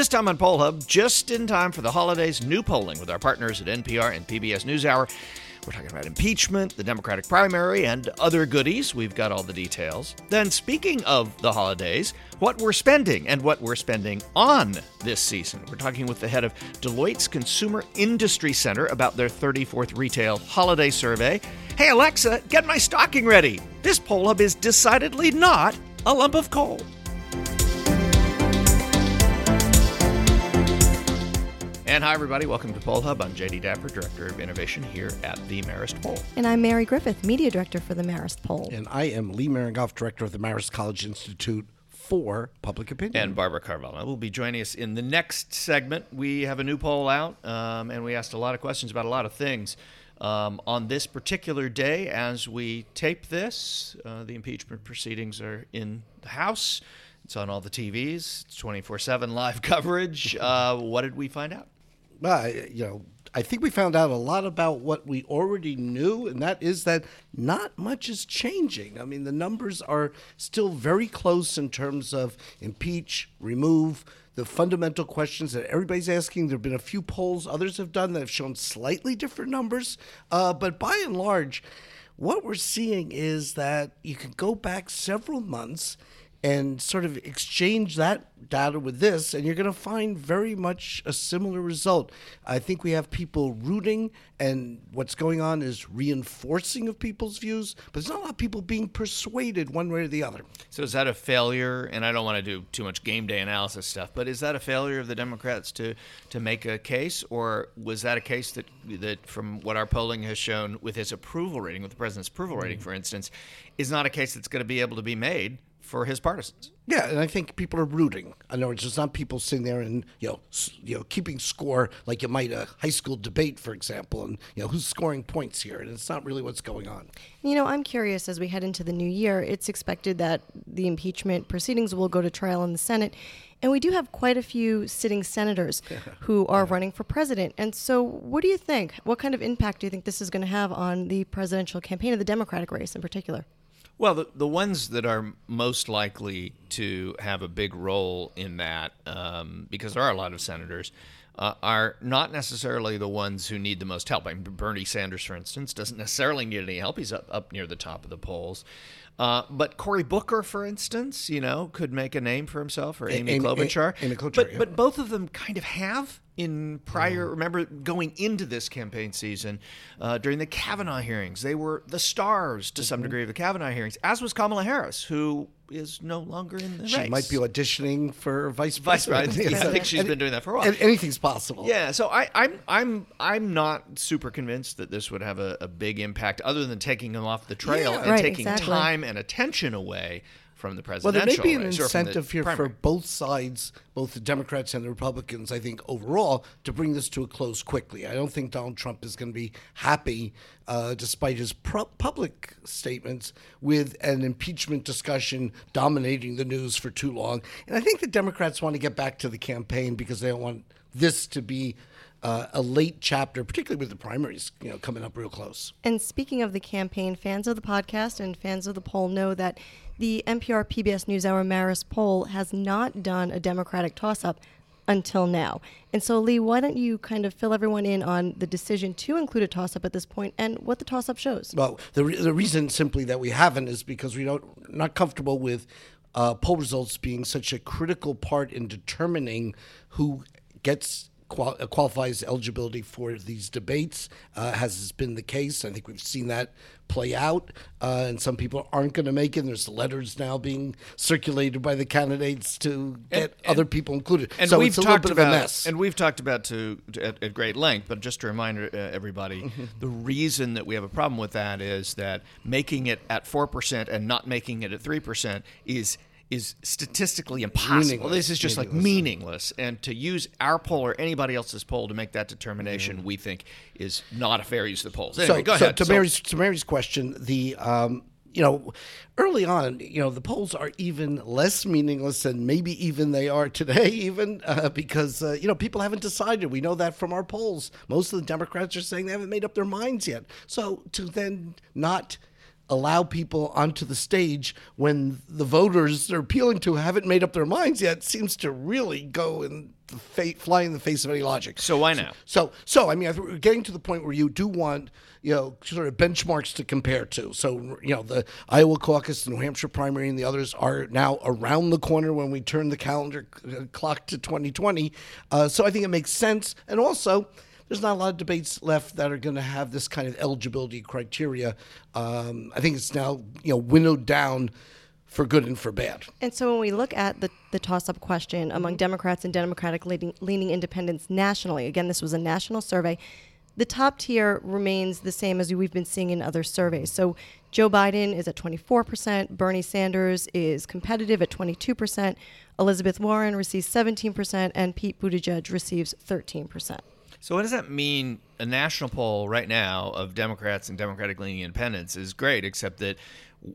This time on Poll Hub, just in time for the holidays, new polling with our partners at NPR and PBS NewsHour. We're talking about impeachment, the Democratic primary, and other goodies. We've got all the details. Then, speaking of the holidays, what we're spending and what we're spending on this season. We're talking with the head of Deloitte's Consumer Industry Center about their 34th retail holiday survey. Hey, Alexa, get my stocking ready. This poll hub is decidedly not a lump of coal. And hi, everybody. Welcome to Poll Hub. I'm JD Dapper, Director of Innovation here at the Marist Poll. And I'm Mary Griffith, Media Director for the Marist Poll. And I am Lee Miringoff, Director of the Marist College Institute for Public Opinion. And Barbara Carvalho will be joining us in the next segment. We have a new poll out, um, and we asked a lot of questions about a lot of things. Um, on this particular day, as we tape this, uh, the impeachment proceedings are in the House. It's on all the TVs. It's 24 7 live coverage. Uh, what did we find out? Well, you know, I think we found out a lot about what we already knew, and that is that not much is changing. I mean, the numbers are still very close in terms of impeach, remove, the fundamental questions that everybody's asking. There have been a few polls others have done that have shown slightly different numbers, uh, but by and large, what we're seeing is that you can go back several months and sort of exchange that data with this, and you're going to find very much a similar result. I think we have people rooting, and what's going on is reinforcing of people's views, but there's not a lot of people being persuaded one way or the other. So, is that a failure? And I don't want to do too much game day analysis stuff, but is that a failure of the Democrats to, to make a case, or was that a case that, that, from what our polling has shown with his approval rating, with the president's approval rating, mm. for instance, is not a case that's going to be able to be made for his partisans. Yeah, and I think people are rooting. In other words, it's not people sitting there and you know, you know, keeping score like you might a high school debate, for example, and you know who's scoring points here, and it's not really what's going on. You know, I'm curious as we head into the new year. It's expected that the impeachment proceedings will go to trial in the Senate. And we do have quite a few sitting senators who are running for president. And so, what do you think? What kind of impact do you think this is going to have on the presidential campaign of the Democratic race in particular? Well, the, the ones that are most likely to have a big role in that, um, because there are a lot of senators, uh, are not necessarily the ones who need the most help. I mean, Bernie Sanders, for instance, doesn't necessarily need any help. He's up, up near the top of the polls. Uh, but Cory Booker, for instance, you know, could make a name for himself, or Amy, Amy Klobuchar. Amy Klobuchar but, yeah. but both of them kind of have in prior. Mm. Remember, going into this campaign season, uh, during the Kavanaugh hearings, they were the stars to mm-hmm. some degree of the Kavanaugh hearings, as was Kamala Harris, who is no longer in the she race. might be auditioning for vice vice president. Yeah, I think she's been doing that for a while. Anything's possible. Yeah, so I, I'm I'm I'm not super convinced that this would have a, a big impact, other than taking them off the trail yeah. and right, taking exactly. time and attention away from the presidential. Well, there may be an race, incentive here primary. for both sides, both the Democrats and the Republicans, I think, overall, to bring this to a close quickly. I don't think Donald Trump is going to be happy, uh, despite his pro- public statements, with an impeachment discussion dominating the news for too long. And I think the Democrats want to get back to the campaign because they don't want this to be uh, a late chapter, particularly with the primaries, you know, coming up real close. And speaking of the campaign, fans of the podcast and fans of the poll know that the NPR PBS NewsHour Marist poll has not done a Democratic toss-up until now. And so, Lee, why don't you kind of fill everyone in on the decision to include a toss-up at this point and what the toss-up shows? Well, the re- the reason simply that we haven't is because we don't not comfortable with uh, poll results being such a critical part in determining who gets qual- uh, qualifies eligibility for these debates, uh, has been the case. I think we've seen that play out, uh, and some people aren't going to make it. And there's letters now being circulated by the candidates to get And- other people included. And so we've it's a little talked bit about, of a mess. and we've talked about to, to at, at great length. But just to remind uh, everybody, Mm-hmm. the reason that we have a problem with that is that making it at four percent and not making it at three percent is is statistically impossible. Meaningless. This is just like Meaningless. And to use our poll or anybody else's poll to make that determination, Mm-hmm. we think is not a fair use of the polls. so, Anyway, go so ahead. to So- Mary's to Mary's question, the um, you know, early on, you know, the polls are even less meaningless than maybe even they are today, even uh, because uh, you know people haven't decided. We know that from our polls. Most of the Democrats are saying they haven't made up their minds yet. So to then not allow people onto the stage when the voters they're appealing to haven't made up their minds yet seems to really go and fa- fly in the face of any logic. So why now? So, so I mean, I we're getting to the point where you do want you know sort of benchmarks to compare to. So, you know, the Iowa caucus, the New Hampshire primary, and the others are now around the corner when we turn the calendar uh, clock to 2020. Uh, so, I think it makes sense, and also. There's not a lot of debates left that are going to have this kind of eligibility criteria. Um, I think it's now you know winnowed down for good and for bad. And so when we look at the, the toss up question among Democrats and Democratic leaning, leaning independents nationally, again, this was a national survey, the top tier remains the same as we've been seeing in other surveys. So Joe Biden is at 24%, Bernie Sanders is competitive at 22%, Elizabeth Warren receives 17%, and Pete Buttigieg receives 13%. So what does that mean? A national poll right now of Democrats and Democratic leaning independents is great, except that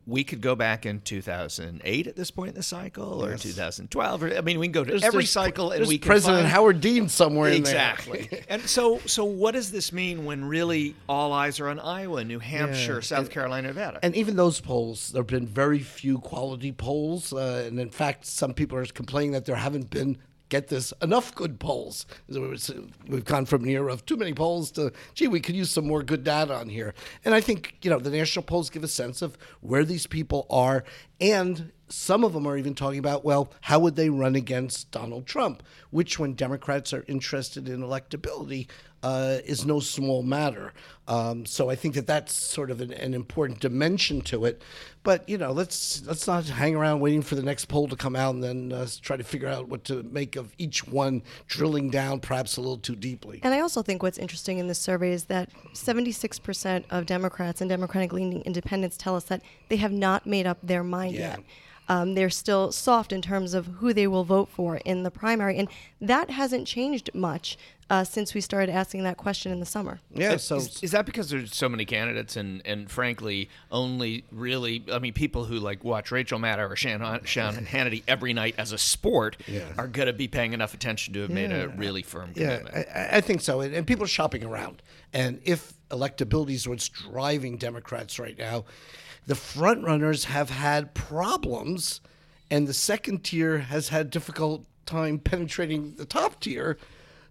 we could go back in 2008 at this point in the cycle, or 2012. Or, I mean, we can go to There's- every there's- cycle and we can President find- Howard Dean somewhere in there. exactly. and so, so what does this mean when really all eyes are on Iowa, New Hampshire, South Carolina, Nevada? And even those polls, there have been very few quality polls. Uh, and in fact, some people are complaining that there haven't been, get this, enough good polls. We've gone from an era of too many polls to, gee, we could use some more good data on here. And I think, you know, the national polls give a sense of where these people are. And some of them are even talking about, well, how would they run against Donald Trump? Which, when Democrats are interested in electability, uh, is no small matter. Um, so I think that that's sort of an, an important dimension to it. But you know, let's let's not hang around waiting for the next poll to come out and then uh, try to figure out what to make of each one, drilling down perhaps a little too deeply. And I also think what's interesting in this survey is that 76% of Democrats and Democratic leaning independents tell us that they have not made up their mind Yeah. yet. Um, they're still soft in terms of who they will vote for in the primary. And that hasn't changed much uh, since we started asking that question in the summer. Yeah. So is, is that because there's so many candidates and, and frankly only really I mean people who like watch Rachel Maddow or Shannon, Shannon Hannity every night as a sport are going to be paying enough attention to have made a really firm Yeah, commitment. I, I think so. And, and people are shopping around. And if electability is what's driving Democrats right now, the front runners have had problems, and the second tier has had difficult time penetrating the top tier.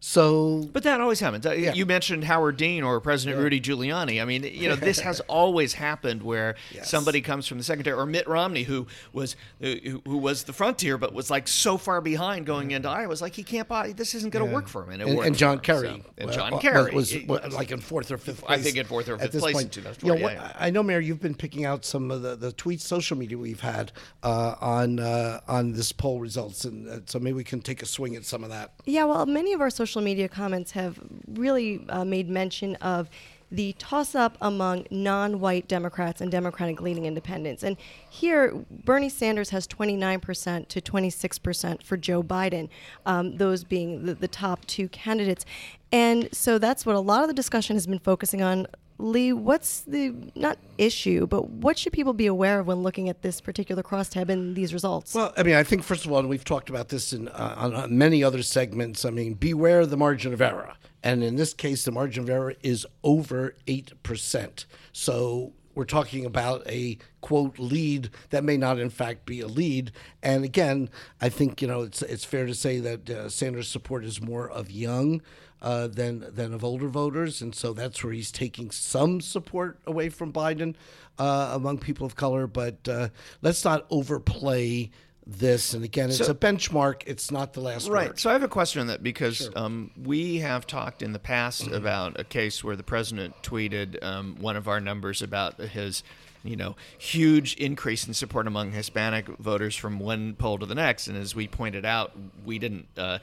So But that always happens. Uh, You mentioned Howard Dean or President Rudy Giuliani. I mean, you know, this has always happened where Yes. somebody comes from the secondary, or Mitt Romney, who was who who was the frontier, but was like so far behind going into Iowa. Was like he can't buy. This isn't going to work for him, and it and, and John him, Kerry. so- and uh, John Kerry was, He- was like in fourth or fifth I think in fourth or at fifth this place in point. 2020, You know, what- yeah, I know, Mary, you've been picking out some of the, the tweets, social media we've had uh, on uh, on this poll results, and uh, so maybe we can take a swing at some of that. Yeah, well, many of our social media comments have really uh, made mention of the toss up among non white Democrats and Democratic leaning independents. And here, Bernie Sanders has 29% to 26% for Joe Biden, um, those being the, the top two candidates. And so that's what a lot of the discussion has been focusing on. Lee, what's the not issue, but what should people be aware of when looking at this particular crosstab and these results? Well, I mean, I think first of all, and we've talked about this in uh, on, on many other segments. I mean, beware the margin of error, and in this case, the margin of error is over eight percent. So we're talking about a quote lead that may not in fact be a lead. And again, I think you know it's it's fair to say that uh, Sanders' support is more of young. Uh, than than of older voters, and so that's where he's taking some support away from Biden uh, among people of color. But uh, let's not overplay this. And again, it's So- a benchmark. It's not the last Right. word. So I have a question on that because um, we have talked in the past about a case where the president tweeted um, one of our numbers about his, you know, huge increase in support among Hispanic voters from one poll to the next. And as we pointed out, we didn't. Uh,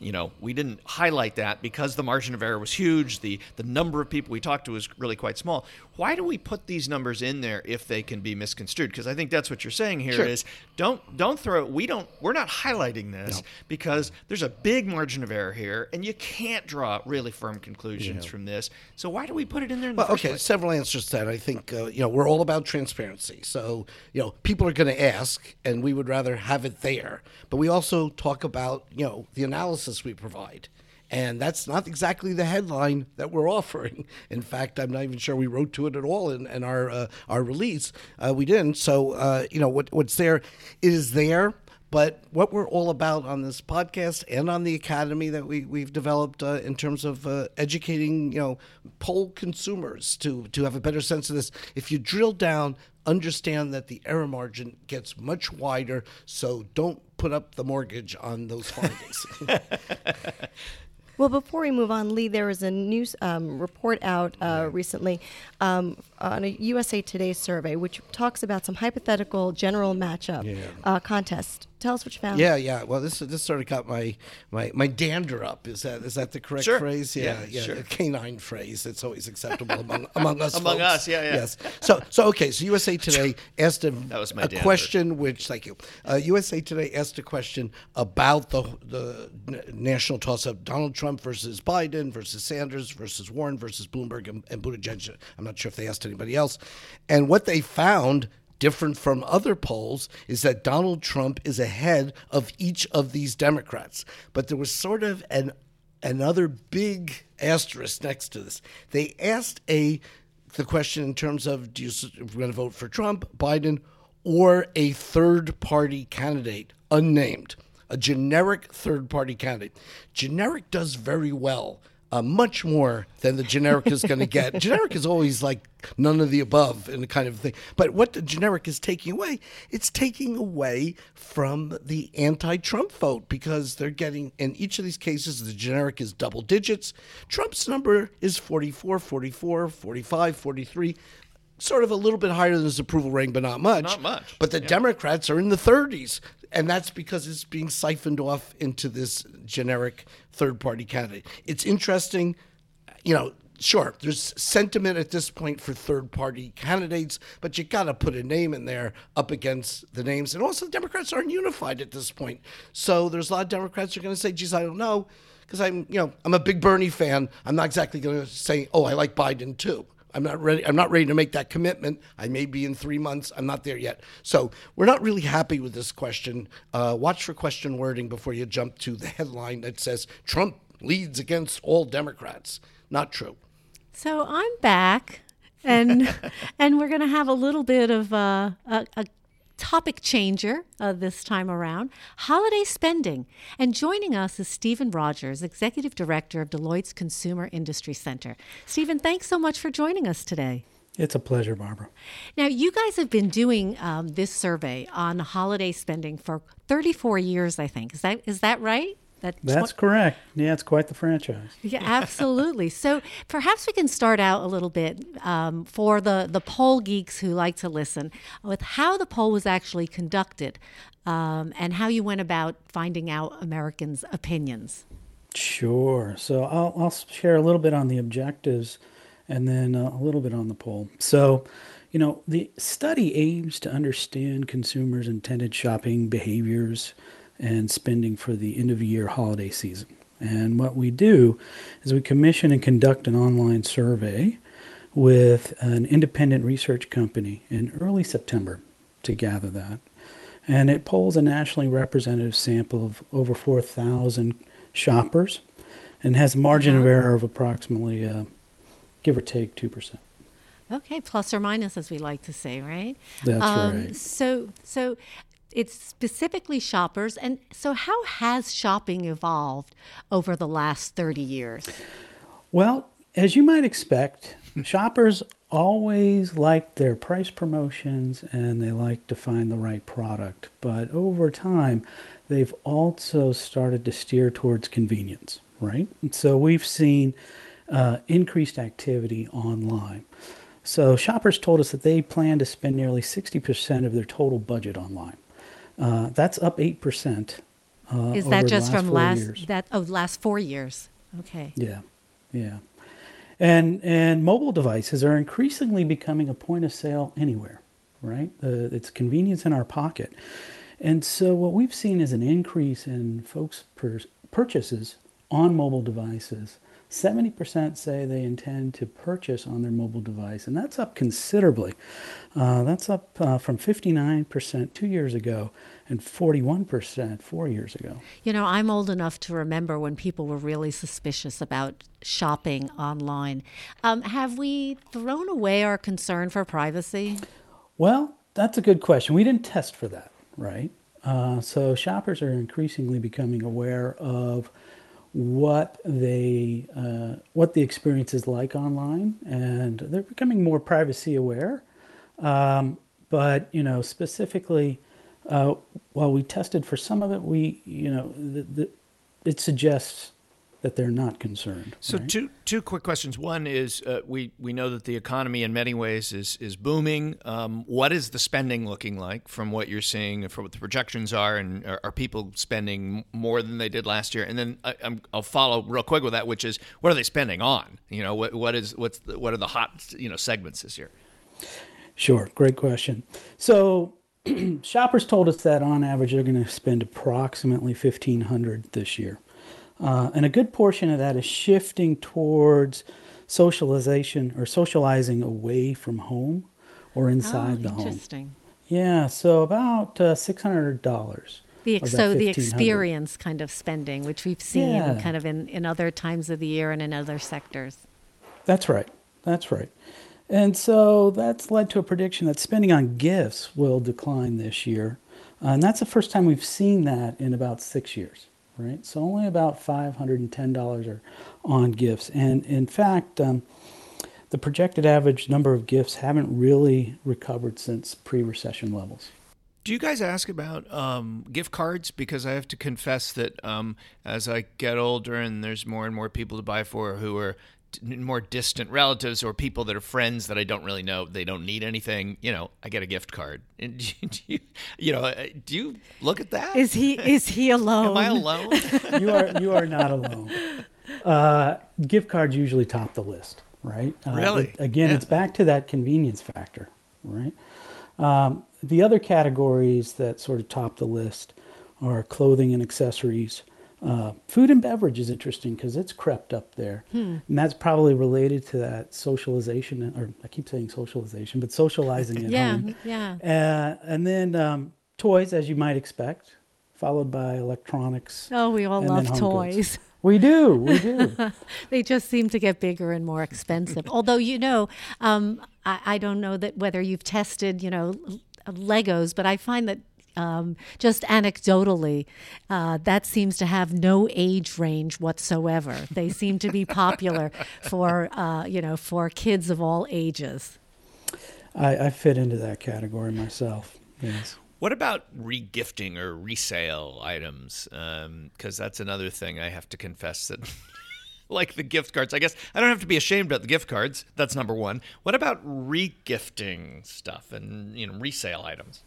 you know, we didn't highlight that because the margin of error was huge. The the number of people we talked to was really quite small. Why do we put these numbers in there if they can be misconstrued? Because I think that's what you're saying here is Sure. don't don't throw we don't we're not highlighting this because there's a big margin of error here and you can't draw really firm conclusions from this. So why do we put it in there in the Well, okay, place? several answers to that. I think uh, you know we're all about transparency. So you know people are going to ask, and we would rather have it there. But we also talk about you know the we provide, And that's not exactly the headline that we're offering. In fact, I'm not even sure we wrote to it at all in, in our uh, our release. Uh, we didn't. So uh, you know what what's there is there. But what we're all about on this podcast and on the academy that we, we've developed uh, in terms of uh, educating, you know, poll consumers to, to have a better sense of this. If you drill down, understand that the error margin gets much wider. So don't put up the mortgage on those findings. Well, before we move on, Lee, there was a news um, report out uh, recently um, on a USA Today survey which talks about some hypothetical general matchup Yeah. uh, contest. Tell us what you found. Yeah, yeah. Well, this this sort of got my my my dander up. Is that is that the correct Sure. phrase? Yeah, Yeah, yeah. sure. A canine phrase. It's always acceptable among among us. Among folks. us, yeah, yeah. Yes. So so okay. So USA Today asked a, That was my a question, which thank you. Uh, USA Today asked a question about the the n- national toss up: Donald Trump versus Biden versus Sanders versus Warren versus Bloomberg and, and Buttigieg. I'm not sure if they asked anybody else. And what they found different from other polls is that Donald Trump is ahead of each of these Democrats. But there was sort of an another big asterisk next to this. They asked a the question in terms of do you we're going to vote for Trump, Biden, or a third party candidate, unnamed, a generic third party candidate. Generic does very well. Uh, much more than the generic is going to get. generic is always like none of the above and the kind of thing. But what the generic is taking away, it's taking away from the anti-Trump vote because they're getting in each of these cases the generic is double digits. Trump's number is 44, 44, 45, 43 sort of a little bit higher than his approval rating, but not much. Not much, But the Democrats are in the 30s, and that's because it's being siphoned off into this generic third party candidate. It's interesting, you know. Sure, there's sentiment at this point for third party candidates, but you got to put a name in there up against the names. And also, the Democrats aren't unified at this point. So there's a lot of Democrats who are going to say, geez, I don't know, because I'm, you know, I'm a big Bernie fan. I'm not exactly going to say, oh, I like Biden too. I'm not ready. I'm not ready to make that commitment. I may be in three months. I'm not there yet. So we're not really happy with this question. Uh, watch for question wording before you jump to the headline that says Trump leads against all Democrats. Not true. So I'm back, and and we're going to have a little bit of uh, a, a topic changer uh, this time around: holiday spending. And joining us is Stephen Rogers, Executive Director of Deloitte's Consumer Industry Center. Stephen, thanks so much for joining us today. It's a pleasure, Barbara. Now, you guys have been doing um, this survey on holiday spending for 34 years, I think. Is that is that right? That That's correct. Yeah, it's quite the franchise. Yeah, absolutely. so perhaps we can start out a little bit um, for the, the poll geeks who like to listen with how the poll was actually conducted um, and how you went about finding out Americans' opinions. Sure. So I'll, I'll share a little bit on the objectives and then uh, a little bit on the poll. So, you know, the study aims to understand consumers' intended shopping behaviors and spending for the end of year holiday season. And what we do is we commission and conduct an online survey with an independent research company in early September to gather that. And it polls a nationally representative sample of over 4,000 shoppers and has a margin of error of approximately, uh, give or take, 2%. Okay, plus or minus, as we like to say, right? That's um, right. So, so it's specifically shoppers, and so how has shopping evolved over the last thirty years? Well, as you might expect, shoppers always like their price promotions and they like to find the right product. But over time, they've also started to steer towards convenience, right? And so we've seen uh, increased activity online. So shoppers told us that they plan to spend nearly 60% of their total budget online. Uh, that's up 8%. Uh, Is that just from last years. that oh last four years? Okay. Yeah, yeah. And and mobile devices are increasingly becoming a point of sale anywhere, right? Uh, it's convenience in our pocket. And so what we've seen is an increase in folks' pur- purchases on mobile devices 70% say they intend to purchase on their mobile device, and that's up considerably. Uh, that's up uh, from 59% two years ago and 41% four years ago. You know, I'm old enough to remember when people were really suspicious about shopping online. Um, have we thrown away our concern for privacy? Well, that's a good question. We didn't test for that, right? Uh, so shoppers are increasingly becoming aware of what they uh, what the experience is like online, and they're becoming more privacy aware. Um, but you know, specifically, uh, while we tested for some of it, we you know the, the, it suggests that they're not concerned. So right? two two quick questions. One is uh, we we know that the economy in many ways is is booming. Um, what is the spending looking like from what you're seeing, and from what the projections are, and are, are people spending more than they did last year? And then I, will follow real quick with that, which is what are they spending on? You know, what what is what's the, what are the hot you know segments this year? Sure, great question. So shoppers told us that on average they're going to spend approximately fifteen hundred this year. Uh, and a good portion of that is shifting towards socialization or socializing away from home or inside oh, the home. Interesting. Yeah, so about uh, six hundred dollars. The so the experience kind of spending, which we've seen yeah. kind of in, in other times of the year and in other sectors. That's right. That's right. And so that's led to a prediction that spending on gifts will decline this year. Uh, and that's the first time we've seen that in about six years right? So only about $510 are on gifts. And in fact, um, the projected average number of gifts haven't really recovered since pre recession levels. Do you guys ask about um, gift cards? Because I have to confess that um, as I get older and there's more and more people to buy for who are more distant relatives or people that are friends that I don't really know, they don't need anything, you know, I get a gift card. And do you, you know, uh, do you look at that? Is he is he alone? Am I alone? you are you are not alone. Uh, gift cards usually top the list, right? Uh, really? again, yeah. it's back to that convenience factor, right? Um, the other categories that sort of top the list are clothing and accessories, uh, food and beverage is interesting because it's crept up there, hmm. and that's probably related to that socialization, or I keep saying socialization, but socializing at yeah, home. Yeah, yeah. Uh, and then um, toys, as you might expect, followed by electronics. Oh, we all love toys. Goods. We do, we do. they just seem to get bigger and more expensive. Although you know, um, I, I don't know that whether you've tested, you know, Legos, but I find that um, just anecdotally, uh, that seems to have no age range whatsoever. They seem to be popular for uh, you know for kids of all ages. I, I fit into that category myself. Yes. What about regifting or resale items? Because um, that's another thing I have to confess that. like the gift cards. I guess I don't have to be ashamed about the gift cards. That's number one. What about regifting stuff and you know resale items?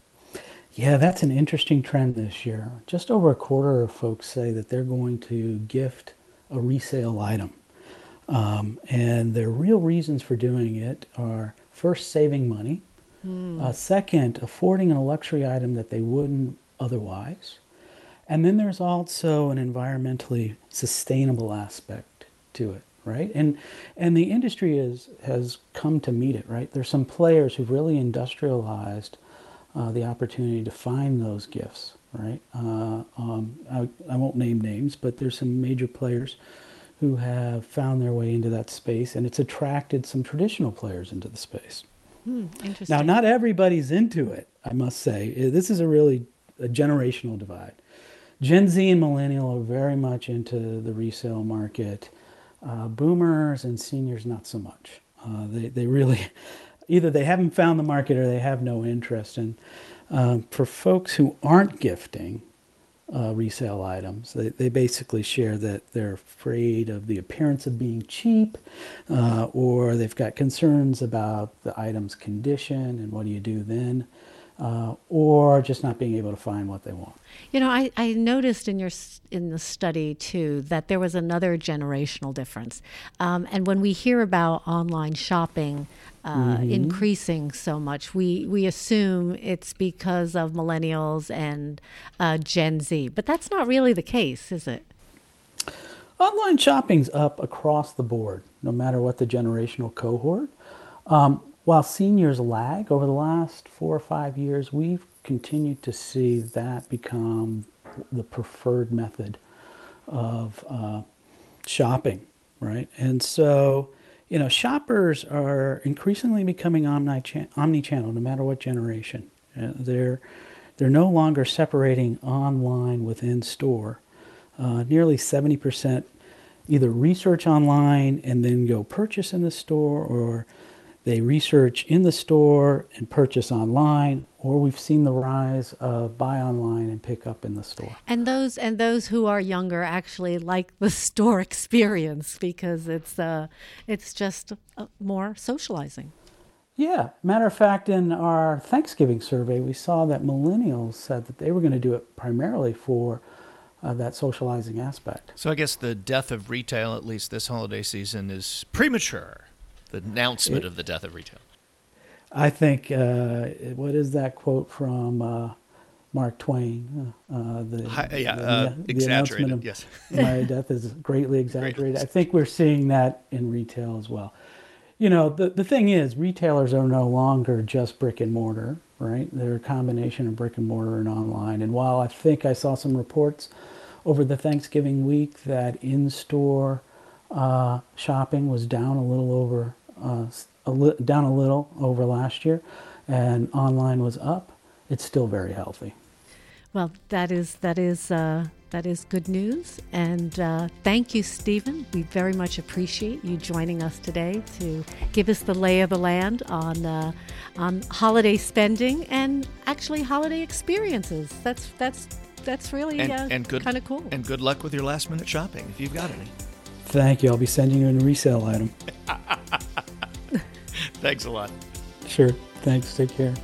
Yeah, that's an interesting trend this year. Just over a quarter of folks say that they're going to gift a resale item. Um, and their real reasons for doing it are first, saving money, mm. uh, second, affording a luxury item that they wouldn't otherwise. And then there's also an environmentally sustainable aspect to it, right? And and the industry is, has come to meet it, right? There's some players who've really industrialized uh, the opportunity to find those gifts, right? Uh, um, I, I, won't name names, but there's some major players who have found their way into that space, and it's attracted some traditional players into the space. Hmm, interesting. Now, not everybody's into it, I must say. This is a really a generational divide. Gen Z and millennial are very much into the resale market. Uh, boomers and seniors, not so much. Uh, they, they really either they haven't found the market or they have no interest. And um, for folks who aren't gifting uh, resale items, they, they basically share that they're afraid of the appearance of being cheap, uh, or they've got concerns about the item's condition and what do you do then uh, or just not being able to find what they want. You know, I, I noticed in your in the study too that there was another generational difference, um, and when we hear about online shopping uh, mm-hmm. increasing so much, we we assume it's because of millennials and uh, Gen Z, but that's not really the case, is it? online shopping's up across the board, no matter what the generational cohort. Um, while seniors lag over the last four or five years, we've continued to see that become the preferred method of uh, shopping, right? And so, you know, shoppers are increasingly becoming omni-channel, no matter what generation. Uh, they're they're no longer separating online within store. Uh, nearly 70% either research online and then go purchase in the store, or they research in the store and purchase online, or we've seen the rise of buy online and pick up in the store. And those and those who are younger actually like the store experience because it's uh, it's just uh, more socializing. Yeah, matter of fact, in our Thanksgiving survey, we saw that millennials said that they were going to do it primarily for uh, that socializing aspect. So I guess the death of retail, at least this holiday season, is premature the announcement it, of the death of retail? I think uh, what is that quote from uh, Mark Twain? Uh, the, Hi, yeah, the, uh, the exaggerated. Of yes, my death is greatly exaggerated. I think we're seeing that in retail as well. You know, the the thing is, retailers are no longer just brick and mortar, right? They're a combination of brick and mortar and online. And while I think I saw some reports over the Thanksgiving week that in-store uh, shopping was down a little over uh, a li- down a little over last year, and online was up. It's still very healthy. Well, that is that is uh, that is good news, and uh, thank you, Stephen. We very much appreciate you joining us today to give us the lay of the land on uh, on holiday spending and actually holiday experiences. That's that's that's really and, uh, and kind of cool. And good luck with your last minute shopping if you've got any. Thank you. I'll be sending you a resale item. Thanks a lot. Sure. Thanks. Take care.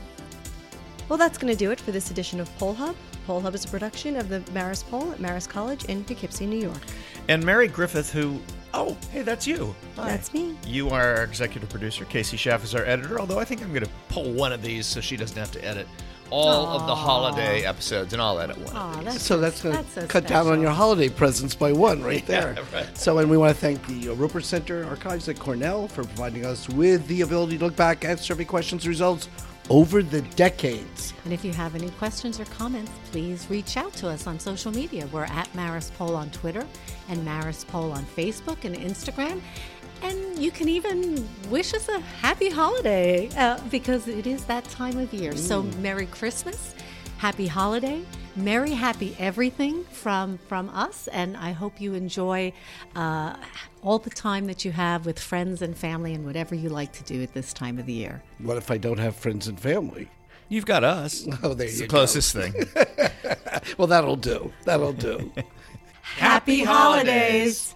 Well, that's going to do it for this edition of Poll Hub. Poll Hub is a production of the Marist Poll at Marist College in Poughkeepsie, New York. And Mary Griffith, who, oh, hey, that's you. Hi. That's me. You are our executive producer. Casey Schaff is our editor, although I think I'm going to pull one of these so she doesn't have to edit all Aww. of the holiday episodes, and I'll edit one. Aww, that's so that's going to cut special. down on your holiday presents by one right there. Yeah, right. So, and we want to thank the Roper Center Archives at Cornell for providing us with the ability to look back at survey questions results over the decades. And if you have any questions or comments, please reach out to us on social media. We're at Marist Poll on Twitter and Marist Poll on Facebook and Instagram. And you can even wish us a happy holiday uh, because it is that time of year. Mm. So, Merry Christmas, Happy Holiday, Merry Happy Everything from from us, and I hope you enjoy uh, all the time that you have with friends and family and whatever you like to do at this time of the year. What if I don't have friends and family? You've got us. Oh, there it's you the closest thing. well, that'll do. That'll do. Happy holidays.